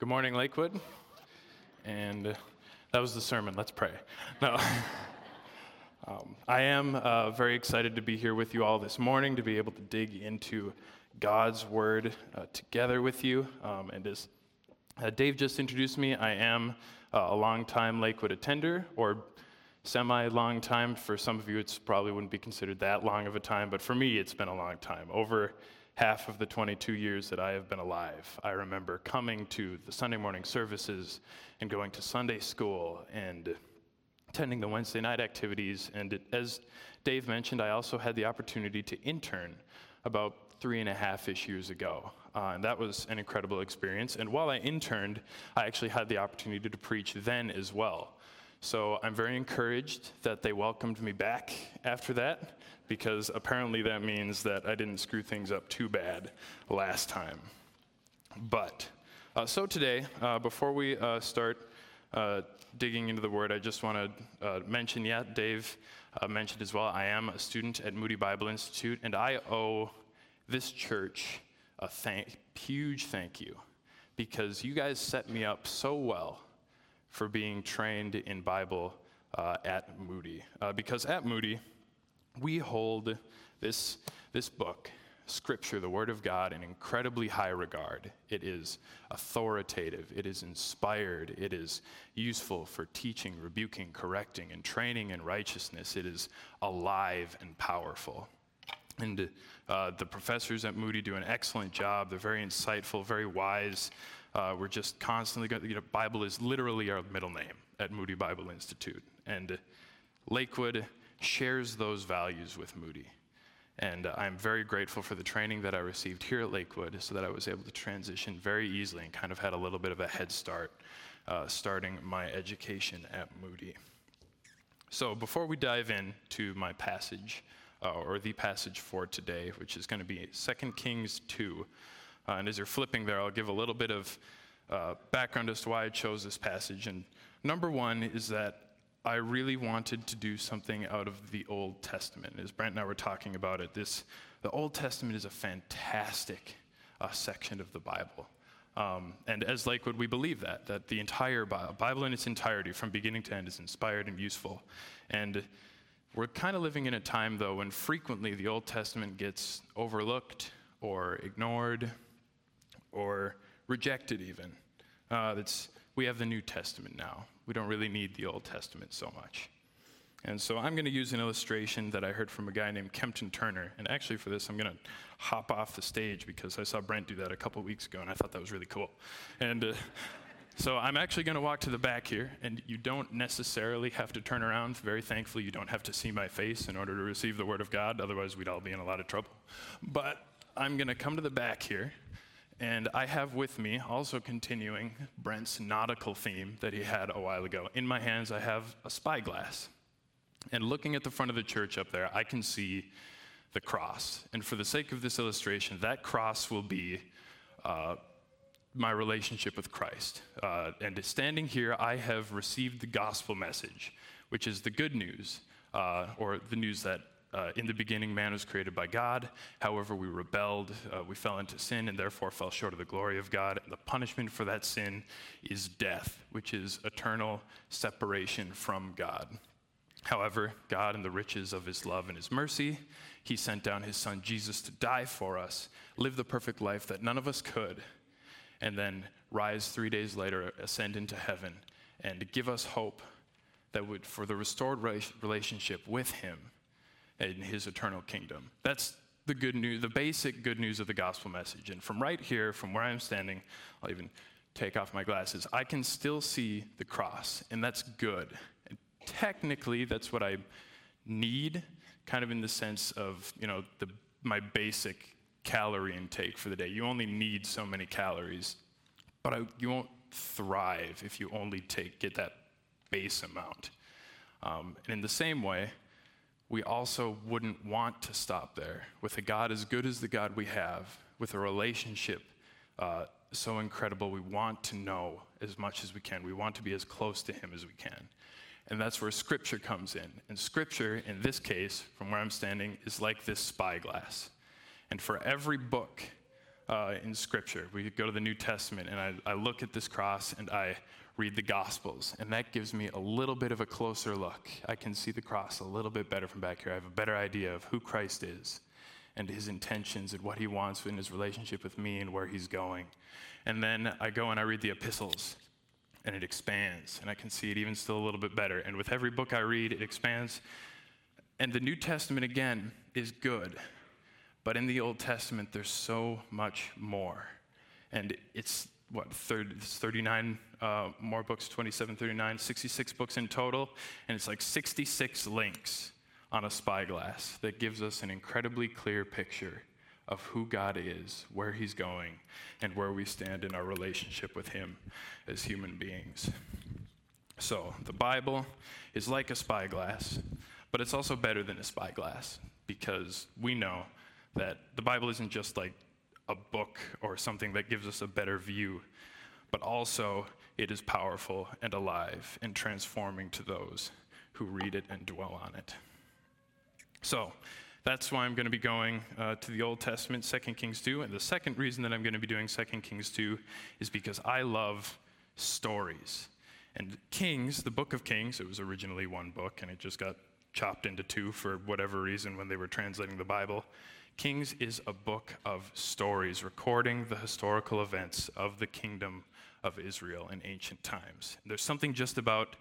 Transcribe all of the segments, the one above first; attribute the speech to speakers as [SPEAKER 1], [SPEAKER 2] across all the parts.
[SPEAKER 1] Good morning, Lakewood. And uh, that was the sermon. Let's pray. No. um, I am uh, very excited to be here with you all this morning to be able to dig into God's Word uh, together with you. Um, and as uh, Dave just introduced me, I am uh, a long-time Lakewood attender, or semi long time. For some of you, it probably wouldn't be considered that long of a time, but for me, it's been a long time. Over half of the 22 years that I have been alive, I remember coming to the Sunday morning services and going to Sunday school and attending the Wednesday night activities. And as Dave mentioned, I also had the opportunity to intern about three and a half ish years ago. Uh, and that was an incredible experience. And while I interned, I actually had the opportunity to preach then as well. So I'm very encouraged that they welcomed me back after that, because apparently that means that I didn't screw things up too bad last time. But, uh, so today, uh, before we uh, start uh, digging into the word, I just want to uh, mention, yeah, Dave uh, mentioned as well, I am a student at Moody Bible Institute, and I owe this church a thank, huge thank you, because you guys set me up so well for being trained in Bible at Moody. Because at Moody, we hold this, this book, Scripture, the Word of God, in incredibly high regard. It is authoritative, it is inspired, it is useful for teaching, rebuking, correcting, and training in righteousness. It is alive and powerful. And uh, the professors at Moody do an excellent job. They're very insightful, very wise. Uh, we're just constantly going, you know, Bible is literally our middle name at Moody Bible Institute. And Lakewood shares those values with Moody. And uh, I'm very grateful for the training that I received here at Lakewood so that I was able to transition very easily and kind of had a little bit of a head start uh, starting my education at Moody. So before we dive into my passage, uh, or the passage for today, which is going to be 2 Kings 2, uh, and as you're flipping there, I'll give a little bit of uh, background as to why I chose this passage. And number one is that I really wanted to do something out of the Old Testament. As Brent and I were talking about it, this, the Old Testament is a fantastic uh, section of the Bible. Um, and as Lakewood, we believe that, that the entire Bible, Bible in its entirety, from beginning to end, is inspired and useful. And we're kind of living in a time, though, when frequently the Old Testament gets overlooked or ignored or rejected, even. Uh, we have the New Testament now. We don't really need the Old Testament so much. And so I'm going to use an illustration that I heard from a guy named Kempton Turner. And actually, for this, I'm going to hop off the stage because I saw Brent do that a couple weeks ago, and I thought that was really cool. And uh, so I'm actually going to walk to the back here, and you don't necessarily have to turn around. Very thankfully, you don't have to see my face in order to receive the Word of God. Otherwise, we'd all be in a lot of trouble. But I'm going to come to the back here, and I have with me, also continuing Brent's nautical theme that he had a while ago. In my hands, I have a spyglass. And looking at the front of the church up there, I can see the cross. And for the sake of this illustration, that cross will be uh, my relationship with Christ. Uh, and standing here, I have received the gospel message, which is the good news, uh, or the news that uh, in the beginning man was created by God. However, we rebelled, uh, we fell into sin, and therefore fell short of the glory of God. And the punishment for that sin is death, which is eternal separation from God. However, God, in the riches of his love and his mercy, he sent down his son Jesus to die for us, live the perfect life that none of us could and then rise three days later, ascend into heaven, and give us hope that would for the restored relationship with Him in His eternal kingdom. That's the good news, the basic good news of the gospel message. And from right here, from where I'm standing, I'll even take off my glasses, I can still see the cross, and that's good. And technically, that's what I need, kind of in the sense of, you know, the, my basic calorie intake for the day. You only need so many calories, but I, you won't thrive if you only take get that base amount. Um, and in the same way, we also wouldn't want to stop there. With a God as good as the God we have, with a relationship uh, so incredible, we want to know as much as we can. We want to be as close to Him as we can. And that's where Scripture comes in. And Scripture, in this case, from where I'm standing, is like this spyglass. And for every book uh, in Scripture. We go to the New Testament, and I, I look at this cross and I read the Gospels, and that gives me a little bit of a closer look. I can see the cross a little bit better from back here. I have a better idea of who Christ is and his intentions and what he wants in his relationship with me and where he's going. And then I go and I read the epistles, and it expands, and I can see it even still a little bit better. And with every book I read, it expands. And the New Testament, again, is good. But in the Old Testament, there's so much more. And it's what, 30, 39 uh, more books, 27, 39, 66 books in total. And it's like 66 links on a spyglass that gives us an incredibly clear picture of who God is, where He's going, and where we stand in our relationship with Him as human beings. So, the Bible is like a spyglass, but it's also better than a spyglass because we know that the Bible isn't just like a book or something that gives us a better view, but also it is powerful and alive and transforming to those who read it and dwell on it. So, that's why I'm going to be going uh, to the Old Testament, 2 Kings 2. And the second reason that I'm going to be doing 2 Kings 2 is because I love stories. And Kings, the book of Kings, it was originally one book and it just got chopped into two for whatever reason when they were translating the Bible. Kings is a book of stories recording the historical events of the kingdom of Israel in ancient times. There's something just about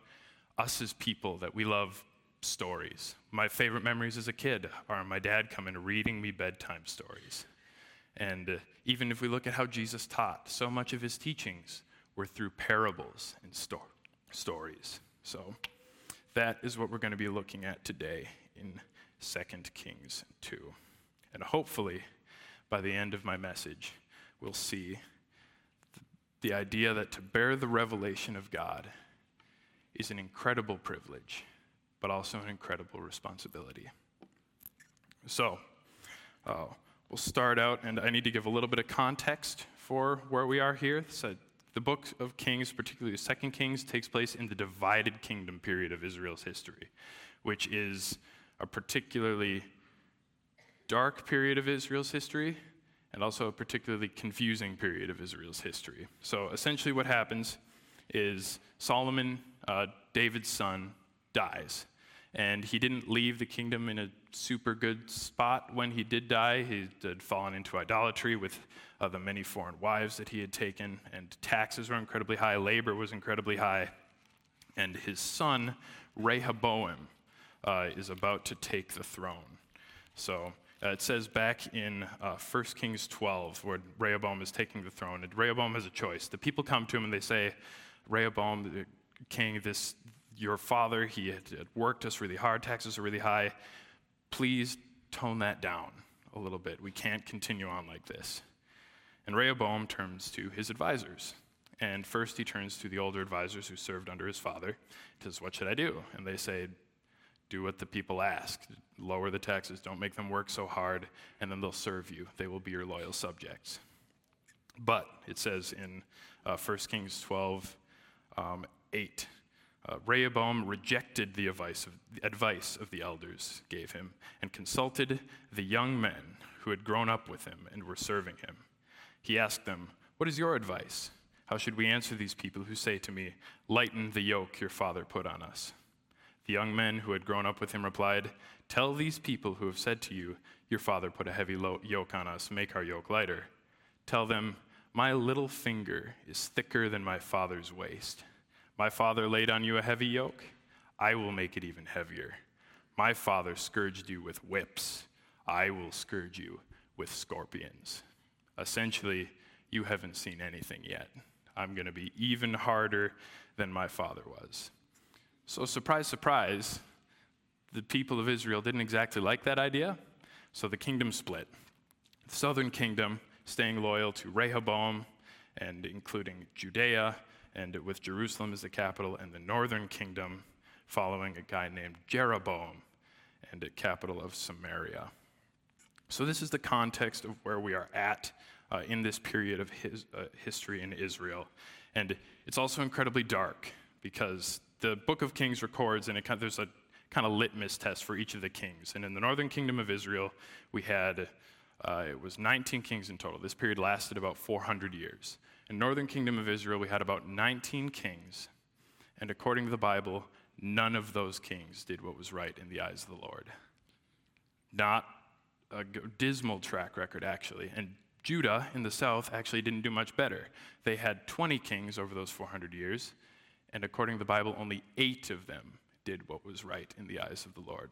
[SPEAKER 1] us as people that we love stories. My favorite memories as a kid are my dad coming reading me bedtime stories. And uh, even if we look at how Jesus taught, so much of his teachings were through parables and sto- stories. So that is what we're going to be looking at today in 2 Kings 2. And hopefully, by the end of my message, we'll see the idea that to bear the revelation of God is an incredible privilege, but also an incredible responsibility. So, uh, we'll start out, and I need to give a little bit of context for where we are here. So, the book of Kings, particularly Second Kings, takes place in the divided kingdom period of Israel's history, which is a particularly dark period of Israel's history and also a particularly confusing period of Israel's history. So essentially, what happens is Solomon, uh, David's son, dies. And he didn't leave the kingdom in a super good spot when he did die. He had fallen into idolatry with uh, the many foreign wives that he had taken, and taxes were incredibly high, labor was incredibly high. And his son, Rehoboam, uh, is about to take the throne. So uh, it says back in uh, 1 Kings 12, where Rehoboam is taking the throne, and Rehoboam has a choice. The people come to him and they say, Rehoboam, the king, this your father, he had, had worked us really hard, taxes are really high. Please tone that down a little bit. We can't continue on like this. And Rehoboam turns to his advisors. And first he turns to the older advisors who served under his father. He says, What should I do? And they say, do what the people ask. Lower the taxes. Don't make them work so hard, and then they'll serve you. They will be your loyal subjects. But it says in uh, 1 Kings 12, um, 8, uh, Rehoboam rejected the advice, of, the advice of the elders gave him and consulted the young men who had grown up with him and were serving him. He asked them, What is your advice? How should we answer these people who say to me, Lighten the yoke your father put on us? The young men who had grown up with him replied, Tell these people who have said to you, Your father put a heavy yoke on us, make our yoke lighter. Tell them, My little finger is thicker than my father's waist. My father laid on you a heavy yoke, I will make it even heavier. My father scourged you with whips, I will scourge you with scorpions. Essentially, you haven't seen anything yet. I'm going to be even harder than my father was. So, surprise, surprise, the people of Israel didn't exactly like that idea, so the kingdom split. The southern kingdom staying loyal to Rehoboam and including Judea and with Jerusalem as the capital, and the northern kingdom following a guy named Jeroboam and a capital of Samaria. So, this is the context of where we are at uh, in this period of his, uh, history in Israel. And it's also incredibly dark because the book of Kings records, and it, there's a kind of litmus test for each of the kings. And in the northern kingdom of Israel, we had Uh, it was 19 kings in total. This period lasted about 400 years. In northern kingdom of Israel, we had about 19 kings, and according to the Bible, none of those kings did what was right in the eyes of the Lord. Not a dismal track record, actually. And Judah in the south actually didn't do much better. They had 20 kings over those 400 years, and according to the Bible, only eight of them did what was right in the eyes of the Lord.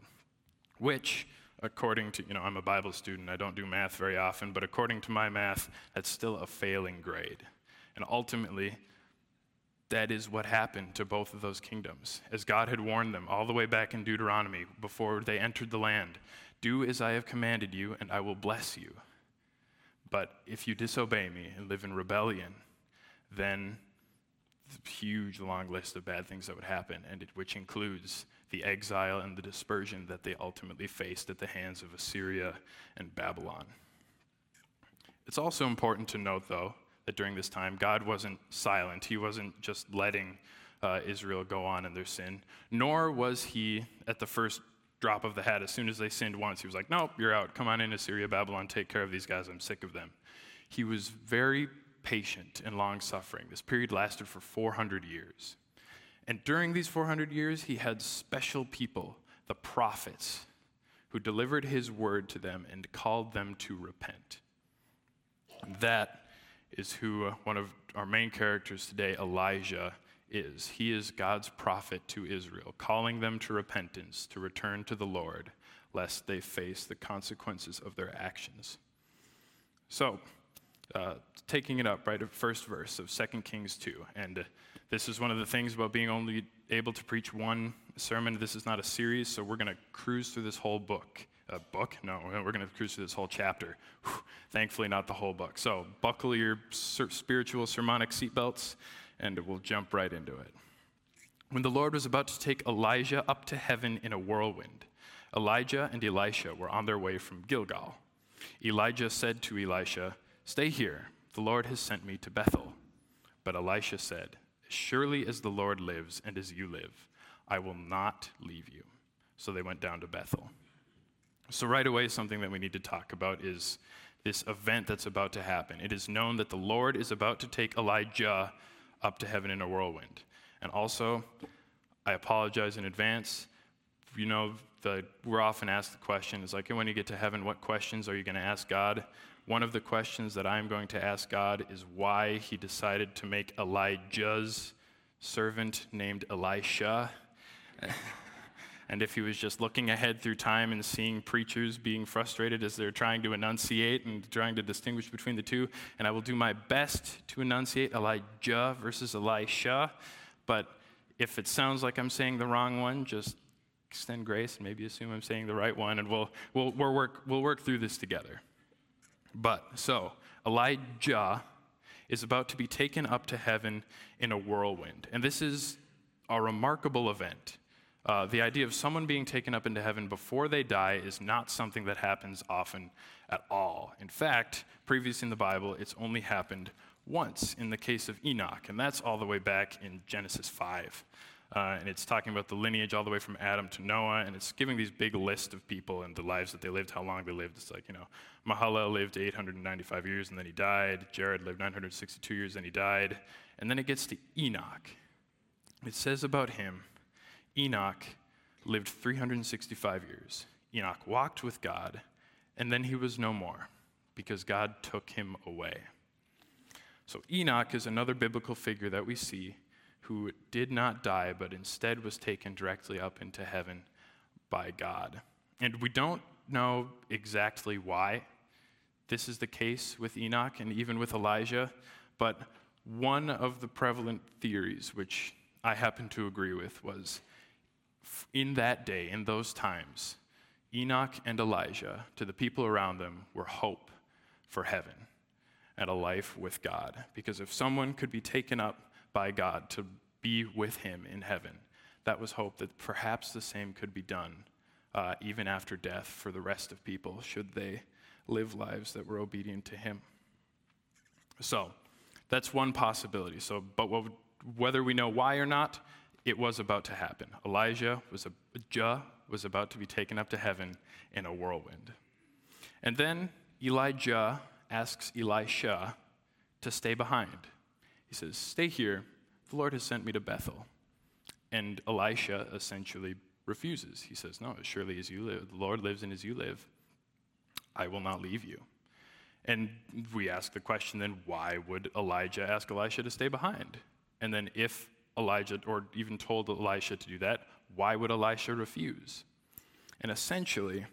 [SPEAKER 1] Which, according to, you know, I'm a Bible student, I don't do math very often, but according to my math, that's still a failing grade. And ultimately, that is what happened to both of those kingdoms. As God had warned them all the way back in Deuteronomy before they entered the land do as I have commanded you, and I will bless you. But if you disobey me and live in rebellion, then the huge long list of bad things that would happen, and it, which includes the exile and the dispersion that they ultimately faced at the hands of Assyria and Babylon. It's also important to note, though, that during this time, God wasn't silent. He wasn't just letting uh, Israel go on in their sin, nor was he at the first drop of the hat. As soon as they sinned once, he was like, Nope, you're out. Come on into Assyria, Babylon, take care of these guys. I'm sick of them. He was very patient and long suffering. This period lasted for 400 years. And during these 400 years, he had special people, the prophets, who delivered his word to them and called them to repent. That is who uh, one of our main characters today, Elijah, is. He is God's prophet to Israel, calling them to repentance, to return to the Lord, lest they face the consequences of their actions. So, uh, taking it up right at first verse of 2 Kings 2, and uh, this is one of the things about being only able to preach one sermon. This is not a series, so we're going to cruise through this whole book. A book? No, we're going to cruise through this whole chapter. Whew, thankfully, not the whole book. So, buckle your spiritual sermonic seatbelts and we'll jump right into it. When the Lord was about to take Elijah up to heaven in a whirlwind, Elijah and Elisha were on their way from Gilgal. Elijah said to Elisha, Stay here, the Lord has sent me to Bethel. But Elisha said, surely as the Lord lives and as you live, I will not leave you. So they went down to Bethel. So, right away, something that we need to talk about is this event that's about to happen. It is known that the Lord is about to take Elijah up to heaven in a whirlwind. And also, I apologize in advance. You know, the, we're often asked the question is like, when you get to heaven, what questions are you going to ask God? One of the questions that I'm going to ask God is why he decided to make Elijah's servant named Elisha. and if he was just looking ahead through time and seeing preachers being frustrated as they're trying to enunciate and trying to distinguish between the two, and I will do my best to enunciate Elijah versus Elisha, but if it sounds like I'm saying the wrong one, just extend grace and maybe assume I'm saying the right one, and we'll, we'll, we'll, work, we'll work through this together. But, so, Elijah is about to be taken up to heaven in a whirlwind. And this is a remarkable event. Uh, the idea of someone being taken up into heaven before they die is not something that happens often at all. In fact, previously in the Bible, it's only happened once in the case of Enoch, and that's all the way back in Genesis 5. Uh, and it's talking about the lineage all the way from Adam to Noah, and it's giving these big list of people and the lives that they lived, how long they lived. It's like, you know, Mahalalel lived 895 years and then he died. Jared lived 962 years and he died. And then it gets to Enoch. It says about him, Enoch lived 365 years. Enoch walked with God, and then he was no more because God took him away. So, Enoch is another biblical figure that we see who did not die, but instead was taken directly up into heaven by God. And we don't know exactly why this is the case with Enoch and even with Elijah, but one of the prevalent theories, which I happen to agree with, was in that day, in those times, Enoch and Elijah, to the people around them, were hope for heaven and a life with God. Because if someone could be taken up by God to be with him in heaven, that was hope that perhaps the same could be done uh, even after death for the rest of people, should they live lives that were obedient to him. So, that's one possibility. So, but what, whether we know why or not, it was about to happen. Elijah was a Jah was about to be taken up to heaven in a whirlwind. And then Elijah asks Elisha to stay behind. Says, Stay here. The Lord has sent me to Bethel. And Elisha essentially refuses. He says, No, as surely as you live, the Lord lives and as you live, I will not leave you. And we ask the question then, why would Elijah ask Elisha to stay behind? And then, if Elijah, or even told Elisha to do that, why would Elisha refuse? And essentially,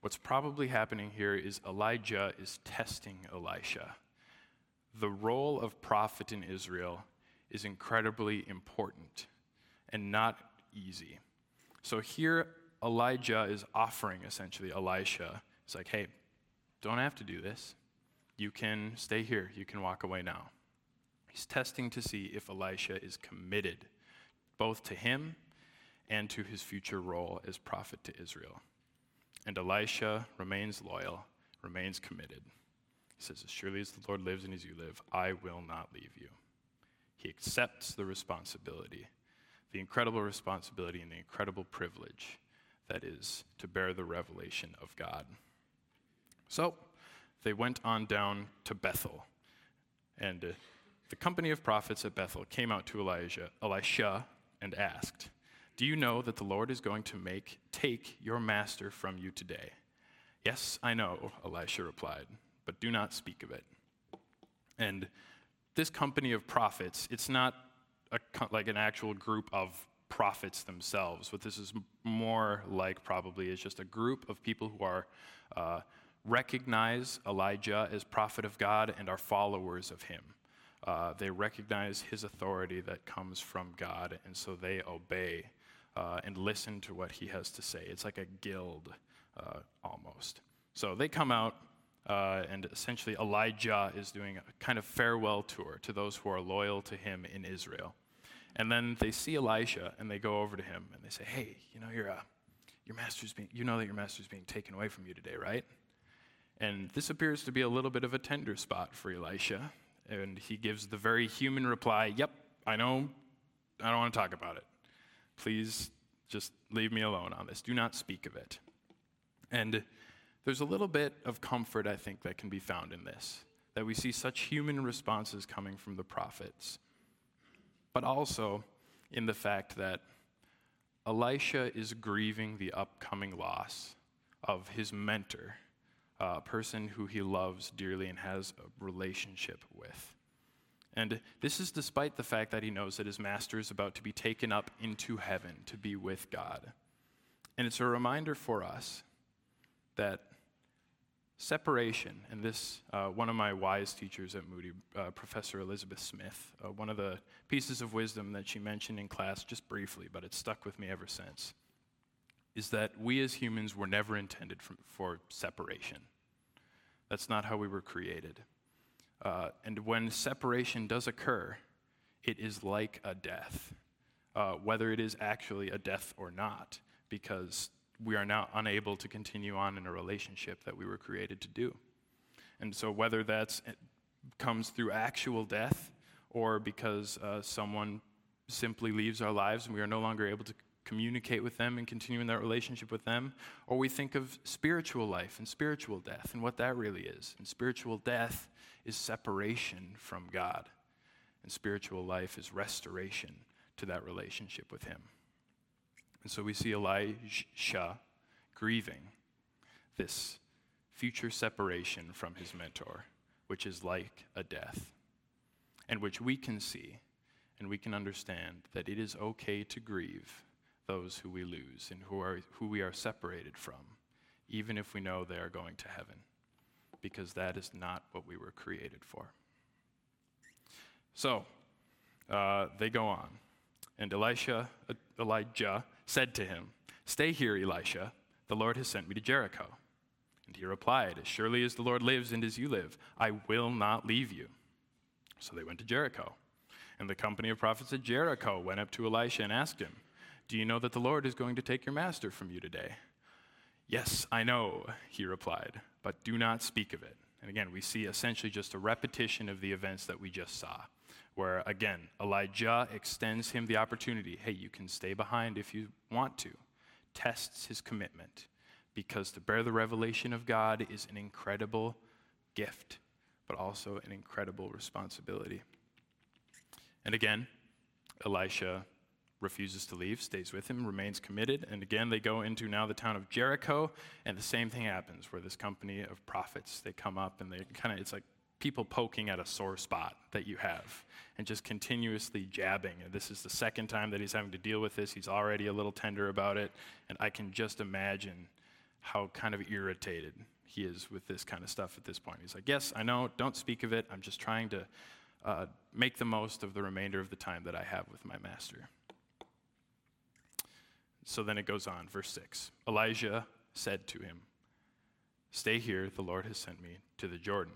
[SPEAKER 1] what's probably happening here is Elijah is testing Elisha. The role of prophet in Israel is incredibly important and not easy. So here, Elijah is offering essentially Elisha. It's like, hey, don't have to do this. You can stay here. You can walk away now. He's testing to see if Elisha is committed both to him and to his future role as prophet to Israel. And Elisha remains loyal, remains committed. He says, As surely as the Lord lives and as you live, I will not leave you. He accepts the responsibility, the incredible responsibility and the incredible privilege that is to bear the revelation of God. So they went on down to Bethel. And uh, the company of prophets at Bethel came out to Elijah, Elisha and asked, Do you know that the Lord is going to make take your master from you today? Yes, I know, Elisha replied, but do not speak of it. And this company of prophets, it's not a, like an actual group of prophets themselves. What this is more like probably is just a group of people who are uh, recognize Elijah as prophet of God and are followers of him. Uh, they recognize his authority that comes from God, and so they obey uh, and listen to what he has to say. It's like a guild uh, almost. So they come out uh, and essentially, Elijah is doing a kind of farewell tour to those who are loyal to him in Israel. And then they see Elisha and they go over to him and they say, Hey, you know, your, uh, your master's being, you know that your master's being taken away from you today, right? And this appears to be a little bit of a tender spot for Elisha. And he gives the very human reply, Yep, I know. I don't want to talk about it. Please just leave me alone on this. Do not speak of it. And there's a little bit of comfort, I think, that can be found in this, that we see such human responses coming from the prophets, but also in the fact that Elisha is grieving the upcoming loss of his mentor, a person who he loves dearly and has a relationship with. And this is despite the fact that he knows that his master is about to be taken up into heaven to be with God. And it's a reminder for us that separation, and this, uh, one of my wise teachers at Moody, uh, Professor Elizabeth Smith, uh, one of the pieces of wisdom that she mentioned in class just briefly, but it's stuck with me ever since, is that we as humans were never intended for, separation. That's not how we were created. Uh, and when separation does occur, it is like a death, uh, whether it is actually a death or not, because we are now unable to continue on in a relationship that we were created to do. And so, whether that comes through actual death or because uh, someone simply leaves our lives and we are no longer able to communicate with them and continue in that relationship with them, or we think of spiritual life and spiritual death and what that really is. And spiritual death is separation from God, and spiritual life is restoration to that relationship with Him. And so we see Elisha grieving this future separation from his mentor, which is like a death, and which we can see and we can understand that it is okay to grieve those who we lose and who, are, who we are separated from, even if we know they are going to heaven, because that is not what we were created for. So, uh, they go on. And Elisha, Elijah said to him, Stay here, Elisha. The Lord has sent me to Jericho. And he replied, As surely as the Lord lives and as you live, I will not leave you. So they went to Jericho. And the company of prophets at Jericho went up to Elisha and asked him, Do you know that the Lord is going to take your master from you today? Yes, I know, he replied, but do not speak of it. And again, we see essentially just a repetition of the events that we just saw where again, Elijah extends him the opportunity hey, you can stay behind if you want to, tests his commitment, because to bear the revelation of God is an incredible gift, but also an incredible responsibility. And again, Elisha refuses to leave, stays with him, remains committed. And again, they go into now the town of Jericho, and the same thing happens where this company of prophets, they come up and they kind of, it's like people poking at a sore spot that you have and just continuously jabbing. And this is the second time that he's having to deal with this. He's already a little tender about it. And I can just imagine how kind of irritated he is with this kind of stuff at this point. He's like, Yes, I know, don't speak of it. I'm just trying to uh, make the most of the remainder of the time that I have with my master. So then it goes on, verse 6. Elijah said to him, Stay here, the Lord has sent me to the Jordan.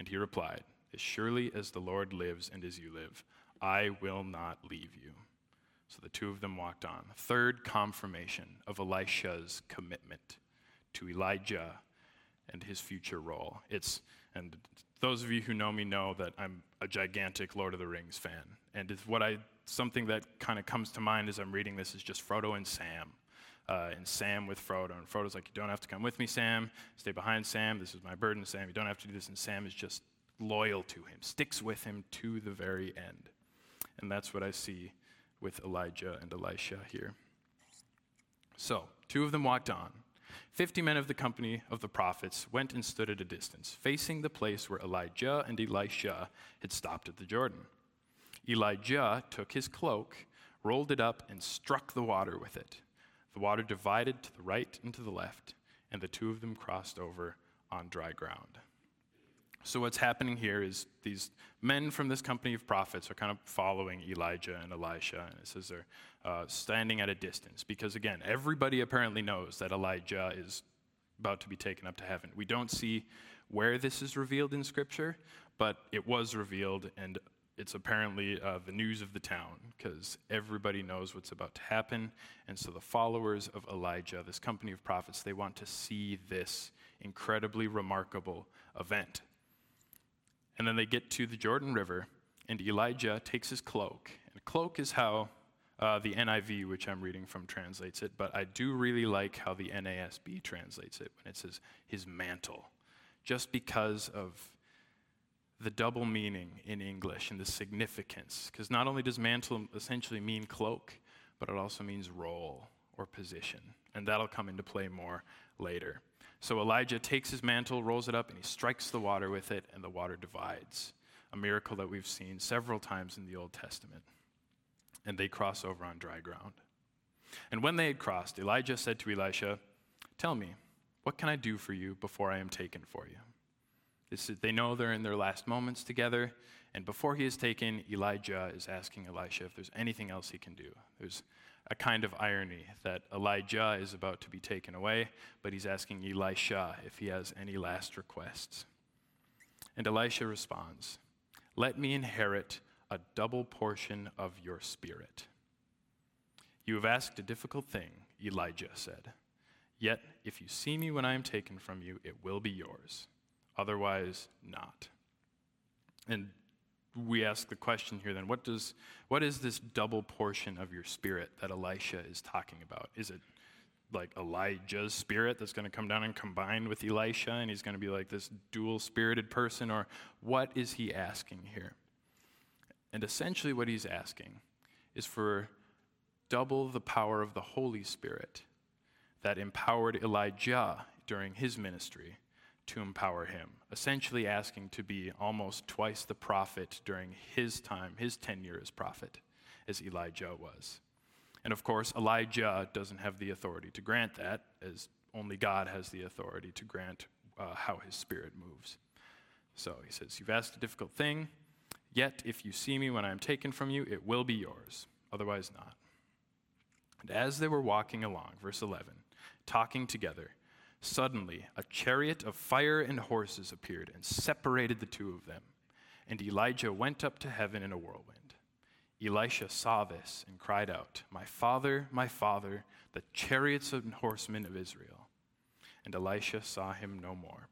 [SPEAKER 1] And he replied, As surely as the Lord lives and as you live, I will not leave you. So the two of them walked on. Third confirmation of Elisha's commitment to Elijah and his future role. It's, and those of you who know me know that I'm a gigantic Lord of the Rings fan. And it's what I, something that kind of comes to mind as I'm reading this is just Frodo and Sam. Uh, and Sam with Frodo. And Frodo's like, You don't have to come with me, Sam. Stay behind, Sam. This is my burden, Sam. You don't have to do this. And Sam is just loyal to him, sticks with him to the very end. And that's what I see with Elijah and Elisha here. So, two of them walked on. Fifty men of the company of the prophets went and stood at a distance, facing the place where Elijah and Elisha had stopped at the Jordan. Elijah took his cloak, rolled it up, and struck the water with it. The water divided to the right and to the left, and the two of them crossed over on dry ground. So, what's happening here is these men from this company of prophets are kind of following Elijah and Elisha, and it says they're uh, standing at a distance because, again, everybody apparently knows that Elijah is about to be taken up to heaven. We don't see where this is revealed in Scripture, but it was revealed, and it's apparently uh, the news of the town because everybody knows what's about to happen. And so the followers of Elijah, this company of prophets, they want to see this incredibly remarkable event. And then they get to the Jordan River, and Elijah takes his cloak. And cloak is how uh, the NIV, which I'm reading from, translates it, but I do really like how the NASB translates it when it says his mantle, just because of the double meaning in English and the significance. Because not only does mantle essentially mean cloak, but it also means role or position. And that'll come into play more later. So Elijah takes his mantle, rolls it up, and he strikes the water with it, and the water divides. A miracle that we've seen several times in the Old Testament. And they cross over on dry ground. And when they had crossed, Elijah said to Elisha, Tell me, what can I do for you before I am taken for you? Is, they know they're in their last moments together, and before he is taken, Elijah is asking Elisha if there's anything else he can do. There's a kind of irony that Elijah is about to be taken away, but he's asking Elisha if he has any last requests. And Elisha responds, Let me inherit a double portion of your spirit. You have asked a difficult thing, Elijah said. Yet, if you see me when I am taken from you, it will be yours otherwise not. And we ask the question here then what does what is this double portion of your spirit that Elisha is talking about? Is it like Elijah's spirit that's going to come down and combine with Elisha and he's going to be like this dual spirited person or what is he asking here? And essentially what he's asking is for double the power of the Holy Spirit that empowered Elijah during his ministry to empower him, essentially asking to be almost twice the prophet during his time, his tenure as prophet, as Elijah was. And of course, Elijah doesn't have the authority to grant that, as only God has the authority to grant uh, how his spirit moves. So he says, You've asked a difficult thing, yet if you see me when I am taken from you, it will be yours, otherwise not. And as they were walking along, verse 11, talking together, Suddenly, a chariot of fire and horses appeared and separated the two of them. And Elijah went up to heaven in a whirlwind. Elisha saw this and cried out, My father, my father, the chariots and horsemen of Israel. And Elisha saw him no more.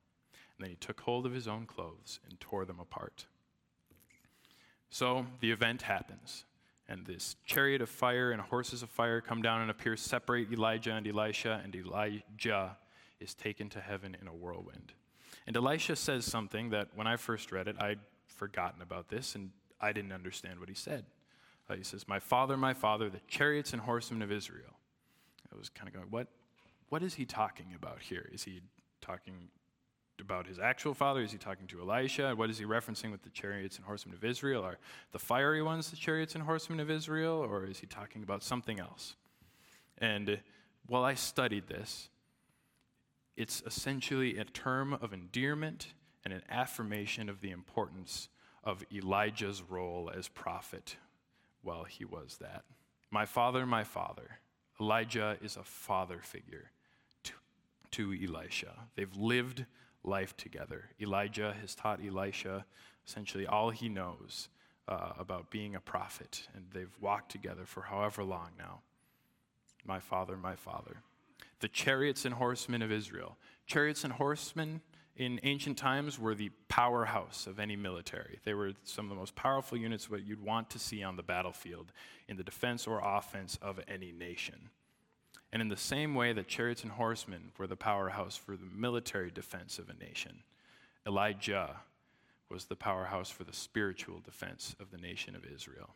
[SPEAKER 1] And then he took hold of his own clothes and tore them apart. So the event happens. And this chariot of fire and horses of fire come down and appear, separate Elijah and Elisha, and Elijah is taken to heaven in a whirlwind. And Elisha says something that when I first read it, I'd forgotten about this and I didn't understand what he said. Uh, he says, My father, my father, the chariots and horsemen of Israel. I was kind of going, what, what is he talking about here? Is he talking about his actual father? Is he talking to Elisha? What is he referencing with the chariots and horsemen of Israel? Are the fiery ones the chariots and horsemen of Israel? Or is he talking about something else? And while I studied this, it's essentially a term of endearment and an affirmation of the importance of Elijah's role as prophet while he was that. My father, my father. Elijah is a father figure to, to Elisha. They've lived life together. Elijah has taught Elisha essentially all he knows uh, about being a prophet, and they've walked together for however long now. My father, my father. The chariots and horsemen of Israel. Chariots and horsemen in ancient times were the powerhouse of any military. They were some of the most powerful units what you'd want to see on the battlefield in the defense or offense of any nation. And in the same way that chariots and horsemen were the powerhouse for the military defense of a nation, Elijah was the powerhouse for the spiritual defense of the nation of Israel.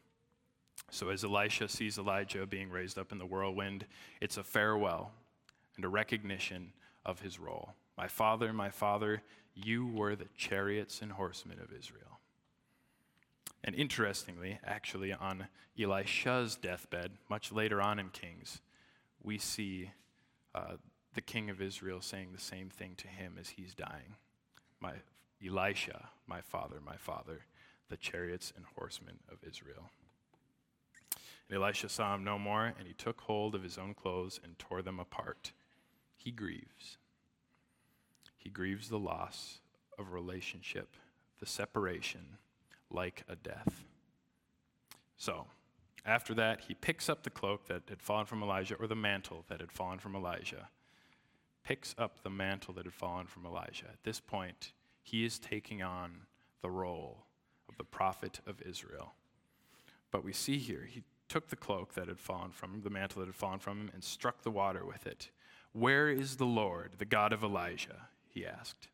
[SPEAKER 1] So as Elisha sees Elijah being raised up in the whirlwind, it's a farewell and a recognition of his role. My father, my father, you were the chariots and horsemen of Israel. And interestingly, actually, on Elisha's deathbed, much later on in Kings, we see uh, the king of Israel saying the same thing to him as he's dying. My Elisha, my father, my father, the chariots and horsemen of Israel. And Elisha saw him no more, and he took hold of his own clothes and tore them apart. He grieves. He grieves the loss of relationship, the separation, like a death. So, after that, he picks up the cloak that had fallen from Elijah, or the mantle that had fallen from Elijah. Picks up the mantle that had fallen from Elijah. At this point, he is taking on the role of the prophet of Israel. But we see here, he took the cloak that had fallen from him, the mantle that had fallen from him, and struck the water with it. Where is the Lord, the God of Elijah? he asked.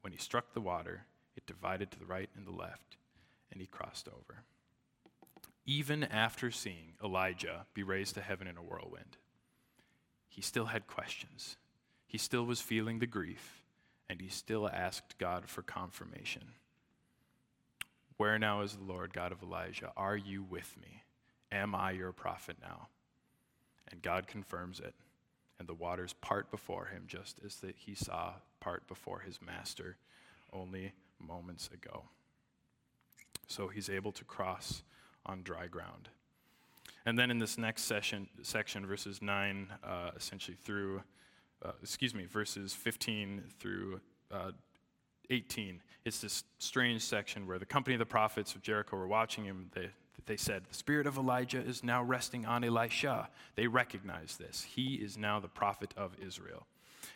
[SPEAKER 1] When he struck the water, it divided to the right and the left, and he crossed over. Even after seeing Elijah be raised to heaven in a whirlwind, he still had questions. He still was feeling the grief, and he still asked God for confirmation. Where now is the Lord God of Elijah? Are you with me? Am I your prophet now? And God confirms it and the waters part before him, just as that he saw part before his master only moments ago. So he's able to cross on dry ground. And then in this next session, section, verses 9, uh, essentially through, uh, excuse me, verses 15 through uh, 18, it's this strange section where the company of the prophets of Jericho were watching him. They, they said, The spirit of Elijah is now resting on Elisha. They recognize this. He is now the prophet of Israel.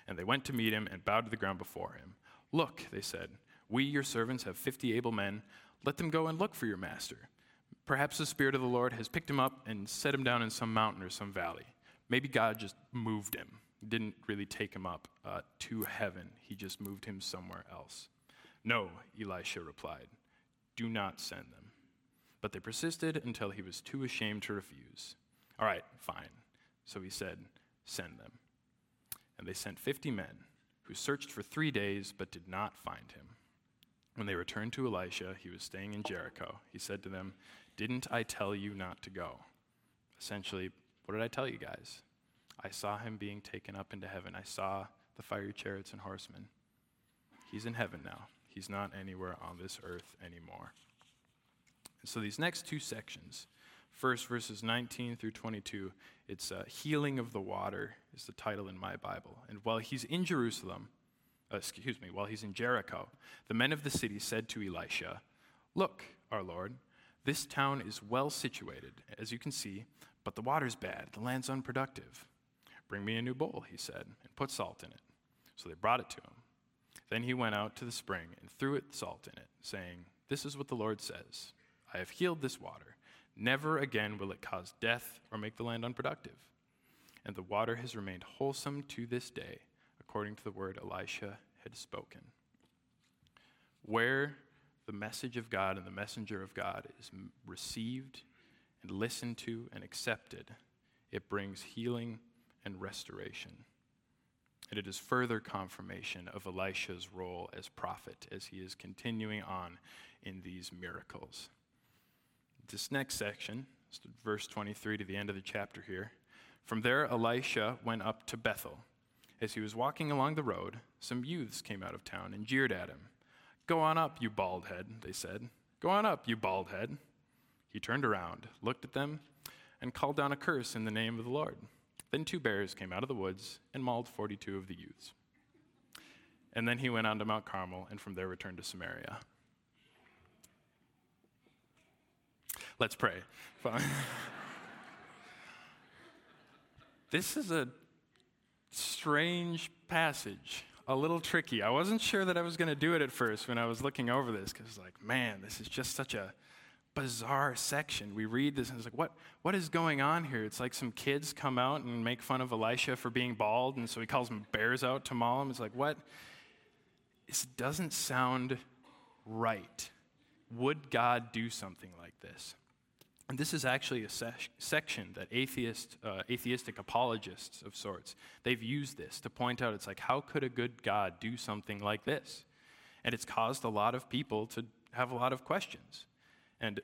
[SPEAKER 1] And they went to meet him and bowed to the ground before him. Look, they said, we, your servants, have 50 able men. Let them go and look for your master. Perhaps the Spirit of the Lord has picked him up and set him down in some mountain or some valley. Maybe God just moved him, didn't really take him up uh, to heaven. He just moved him somewhere else. No, Elisha replied, do not send them. But they persisted until he was too ashamed to refuse. All right, fine. So he said, Send them. And they sent 50 men, who searched for three days but did not find him. When they returned to Elisha, he was staying in Jericho. He said to them, Didn't I tell you not to go? Essentially, what did I tell you guys? I saw him being taken up into heaven. I saw the fiery chariots and horsemen. He's in heaven now. He's not anywhere on this earth anymore. And so these next two sections, first verses 19 through 22, it's uh, Healing of the Water is the title in my Bible. And while he's in Jerusalem, uh, excuse me, while he's in Jericho, the men of the city said to Elisha, Look, our Lord, this town is well situated, as you can see, but the water's bad, the land's unproductive. Bring me a new bowl, he said, and put salt in it. So they brought it to him. Then he went out to the spring and threw it salt in it, saying, This is what the Lord says I have healed this water. Never again will it cause death or make the land unproductive. And the water has remained wholesome to this day, according to the word Elisha had spoken. where the message of God and the messenger of God is received and listened to and accepted, it brings healing and restoration. And it is further confirmation of Elisha's role as prophet as he is continuing on in these miracles. This next section, verse 23 to the end of the chapter here. From there, Elisha went up to Bethel. As he was walking along the road, some youths came out of town and jeered at him. Go on up, you bald head, they said. Go on up, you bald head. He turned around, looked at them, and called down a curse in the name of the Lord. Then two bears came out of the woods and mauled 42 of the youths. And then he went on to Mount Carmel and from there returned to Samaria. Let's pray. this is a strange passage, a little tricky. I wasn't sure that I was going to do it at first when I was looking over this because, it's like, man, this is just such a bizarre section. We read this and it's like, what, what is going on here? It's like some kids come out and make fun of Elisha for being bald, and so he calls them bears out to maul him. It's like, what? This doesn't sound right. Would God do something like this? And this is actually a section that atheist, uh, atheistic apologists of sorts, they've used this to point out it's like, how could a good God do something like this? And it's caused a lot of people to have a lot of questions. And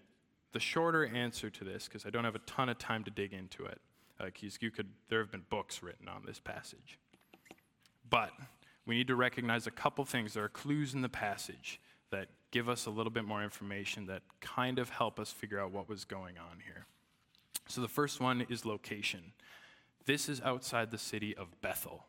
[SPEAKER 1] the shorter answer to this, because I don't have a ton of time to dig into it, uh, you could, there have been books written on this passage. But we need to recognize a couple things. There are clues in the passage that give us a little bit more information that kind of help us figure out what was going on here. So the first one is location. This is outside the city of Bethel.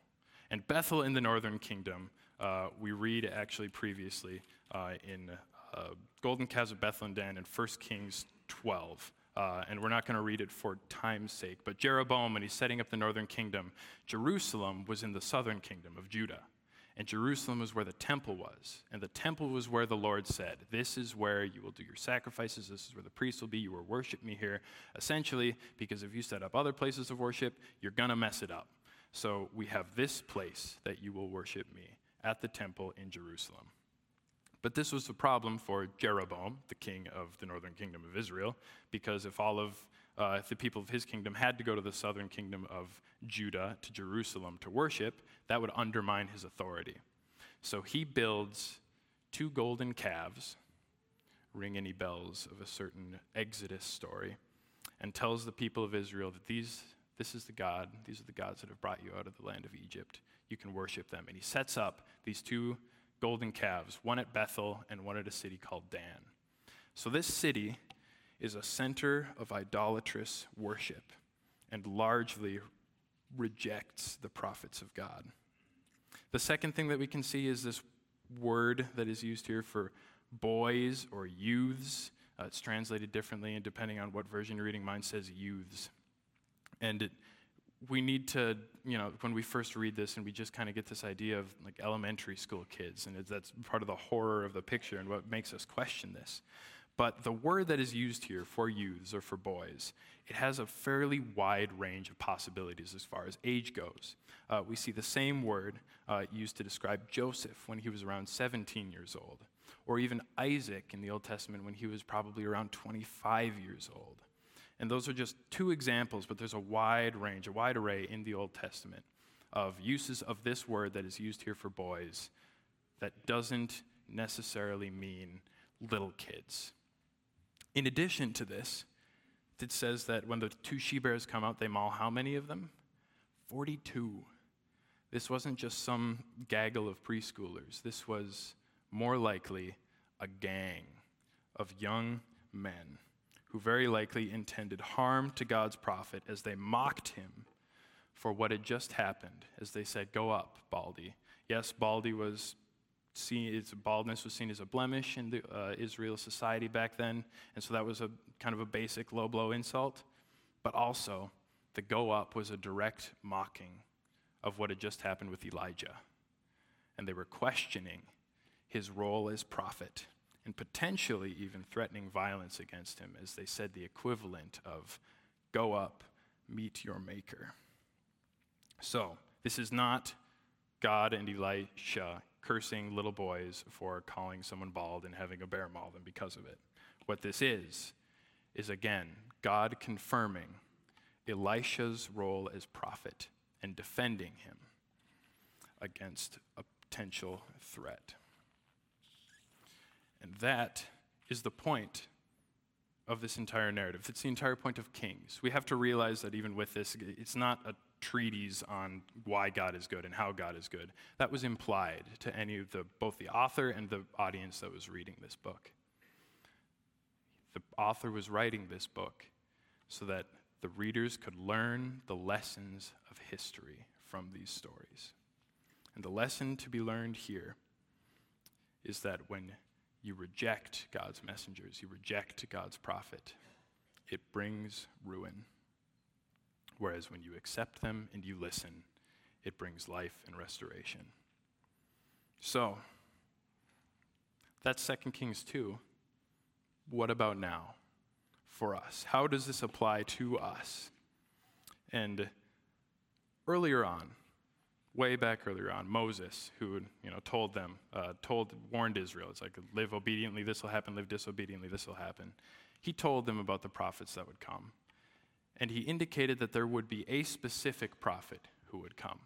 [SPEAKER 1] And Bethel in the northern kingdom, uh, we read actually previously uh, in uh, Golden Calves of and Dan in 1 Kings 12. Uh, and we're not going to read it for time's sake, but Jeroboam, when he's setting up the northern kingdom, Jerusalem was in the southern kingdom of Judah. And Jerusalem was where the temple was. And the temple was where the Lord said, This is where you will do your sacrifices. This is where the priests will be. You will worship me here. Essentially, because if you set up other places of worship, you're going to mess it up. So we have this place that you will worship me at the temple in Jerusalem. But this was a problem for Jeroboam, the king of the northern kingdom of Israel, because if all of uh, if the people of his kingdom had to go to the southern kingdom of Judah to Jerusalem to worship, that would undermine his authority. So he builds two golden calves, ring any bells of a certain Exodus story, and tells the people of Israel that these, this is the God, these are the gods that have brought you out of the land of Egypt. You can worship them. And he sets up these two golden calves, one at Bethel and one at a city called Dan. So this city is a center of idolatrous worship and largely rejects the prophets of God. The second thing that we can see is this word that is used here for boys or youths. Uh, it's translated differently, and depending on what version you're reading, mine says youths. And it, we need to, you know, when we first read this and we just kind of get this idea of like elementary school kids, and that's part of the horror of the picture and what makes us question this. But the word that is used here for youths or for boys, it has a fairly wide range of possibilities as far as age goes. Uh, we see the same word uh, used to describe Joseph when he was around 17 years old, or even Isaac in the Old Testament when he was probably around 25 years old. And those are just two examples, but there's a wide range, a wide array in the Old Testament of uses of this word that is used here for boys that doesn't necessarily mean little kids. In addition to this, it says that when the two she bears come out, they maul how many of them? 42. This wasn't just some gaggle of preschoolers. This was more likely a gang of young men who very likely intended harm to God's prophet as they mocked him for what had just happened, as they said, Go up, Baldy. Yes, Baldy was seen, its baldness was seen as a blemish in the, uh, Israel society back then, and so that was a kind of a basic low blow insult. But also, the go up was a direct mocking of what had just happened with Elijah. And they were questioning his role as prophet and potentially even threatening violence against him, as they said the equivalent of go up, meet your maker. So, this is not God and Elisha cursing little boys for calling someone bald and having a bear maul them because of it. What this is, is again, God confirming Elisha's role as prophet and defending him against a potential threat. And that is the point of this entire narrative. It's the entire point of Kings. We have to realize that even with this, it's not a treatise on why God is good and how God is good. That was implied to any of the both the author and the audience that was reading this book. The author was writing this book so that the readers could learn the lessons of history from these stories. And the lesson to be learned here is that when you reject God's messengers, you reject God's prophet, it brings ruin. Whereas when you accept them and you listen, it brings life and restoration. So, that's 2 Kings 2. What about now for us? How does this apply to us? And earlier on, way back earlier on, Moses, who you know told them, uh, told, warned Israel, it's like live obediently, this will happen. Live disobediently, this will happen. He told them about the prophets that would come, and he indicated that there would be a specific prophet who would come,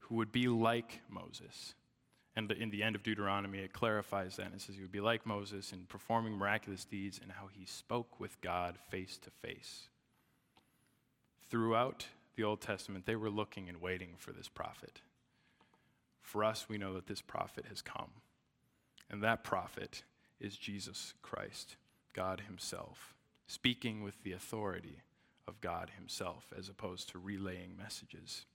[SPEAKER 1] who would be like Moses. And in the end of Deuteronomy, it clarifies that and it says he would be like Moses in performing miraculous deeds and how he spoke with God face to face. Throughout the Old Testament, they were looking and waiting for this prophet. For us, we know that this prophet has come. And that prophet is Jesus Christ, God Himself, speaking with the authority of God Himself as opposed to relaying messages.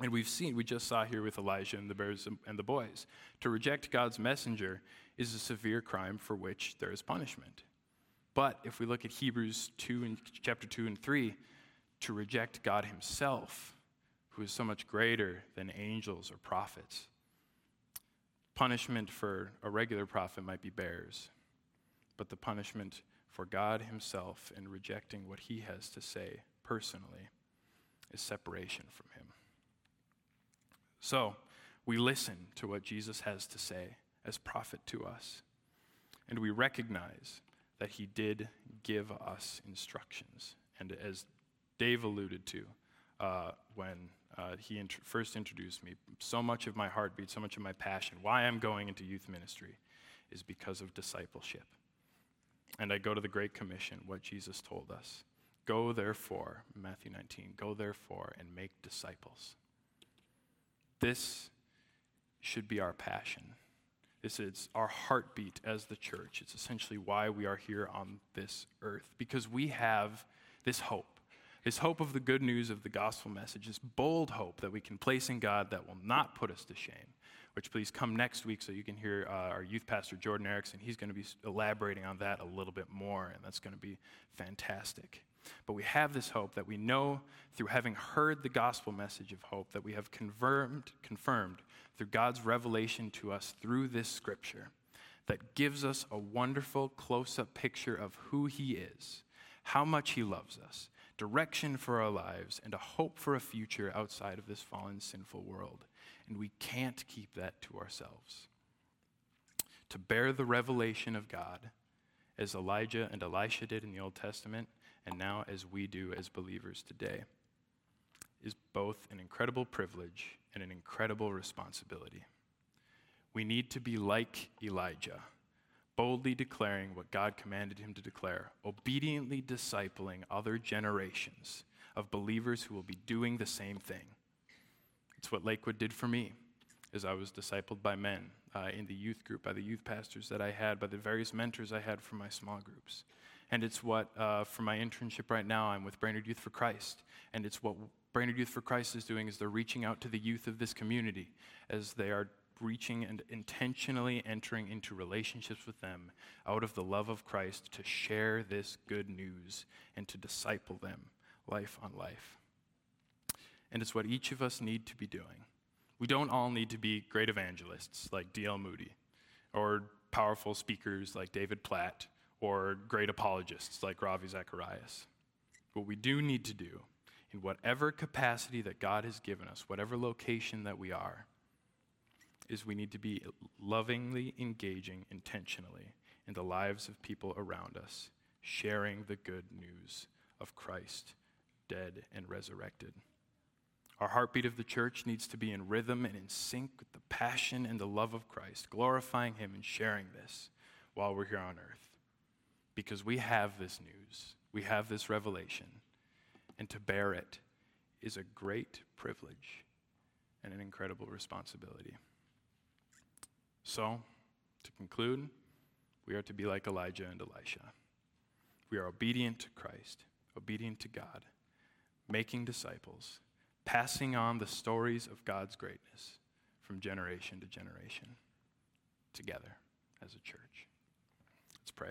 [SPEAKER 1] And we've seen, we just saw here with Elijah and the bears and the boys, to reject God's messenger is a severe crime for which there is punishment. But if we look at Hebrews 2 and chapter 2 and 3, to reject God Himself, who is so much greater than angels or prophets. Punishment for a regular prophet might be bears, but the punishment for God Himself in rejecting what He has to say personally is separation from Him. So, we listen to what Jesus has to say as prophet to us, and we recognize that He did give us instructions. And as Dave alluded to uh, when uh, he int- first introduced me. So much of my heartbeat, so much of my passion, why I'm going into youth ministry, is because of discipleship. And I go to the Great Commission, what Jesus told us Go therefore, Matthew 19, go therefore and make disciples. This should be our passion. This is our heartbeat as the church. It's essentially why we are here on this earth, because we have this hope this hope of the good news of the gospel message, this bold hope that we can place in God that will not put us to shame. Which please come next week so you can hear uh, our youth pastor Jordan Erickson. He's going to be elaborating on that a little bit more, and that's going to be fantastic. But we have this hope that we know through having heard the gospel message of hope that we have confirmed, confirmed through God's revelation to us through this scripture that gives us a wonderful close up picture of who He is, how much He loves us, direction for our lives, and a hope for a future outside of this fallen, sinful world. And we can't keep that to ourselves. To bear the revelation of God, as Elijah and Elisha did in the Old Testament, and now as we do as believers today, is both an incredible privilege and an incredible responsibility. We need to be like Elijah boldly declaring what God commanded him to declare, obediently discipling other generations of believers who will be doing the same thing. It's what Lakewood did for me as I was discipled by men uh, in the youth group, by the youth pastors that I had, by the various mentors I had from my small groups. And it's what, uh, for my internship right now, I'm with Brainerd Youth for Christ. And it's what Brainerd Youth for Christ is doing is they're reaching out to the youth of this community as they are reaching and intentionally entering into relationships with them out of the love of Christ to share this good news and to disciple them life on life. And it's what each of us need to be doing. We don't all need to be great evangelists like D.L. Moody or powerful speakers like David Platt or great apologists like Ravi Zacharias. What we do need to do in whatever capacity that God has given us, whatever location that we are, is we need to be lovingly engaging intentionally in the lives of people around us, sharing the good news of Christ, dead and resurrected. Our heartbeat of the church needs to be in rhythm and in sync with the passion and the love of Christ, glorifying Him and sharing this while we're here on earth. Because we have this news, we have this revelation, and to bear it is a great privilege and an incredible responsibility. So, to conclude, we are to be like Elijah and Elisha. We are obedient to Christ, obedient to God, making disciples passing on the stories of God's greatness from generation to generation together as a church. Let's pray.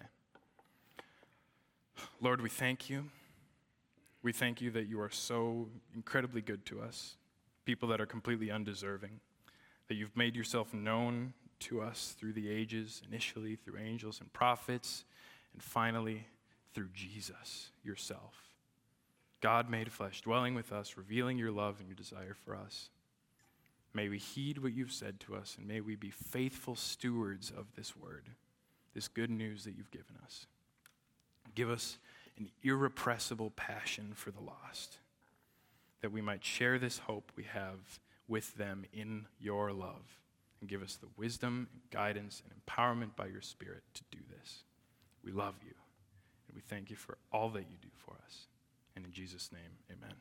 [SPEAKER 1] Lord, we thank you. We thank you that you are so incredibly good to us, people that are completely undeserving, that you've made yourself known to us through the ages, initially through angels and prophets, and finally through Jesus yourself. God made flesh, dwelling with us, revealing your love and your desire for us. May we heed what you've said to us, and may we be faithful stewards of this word, this good news that you've given us. Give us an irrepressible passion for the lost, that we might share this hope we have with them in your love, and give us the wisdom, and guidance, and empowerment by your Spirit to do this. We love you, and we thank you for all that you do for us. And in Jesus' name, amen.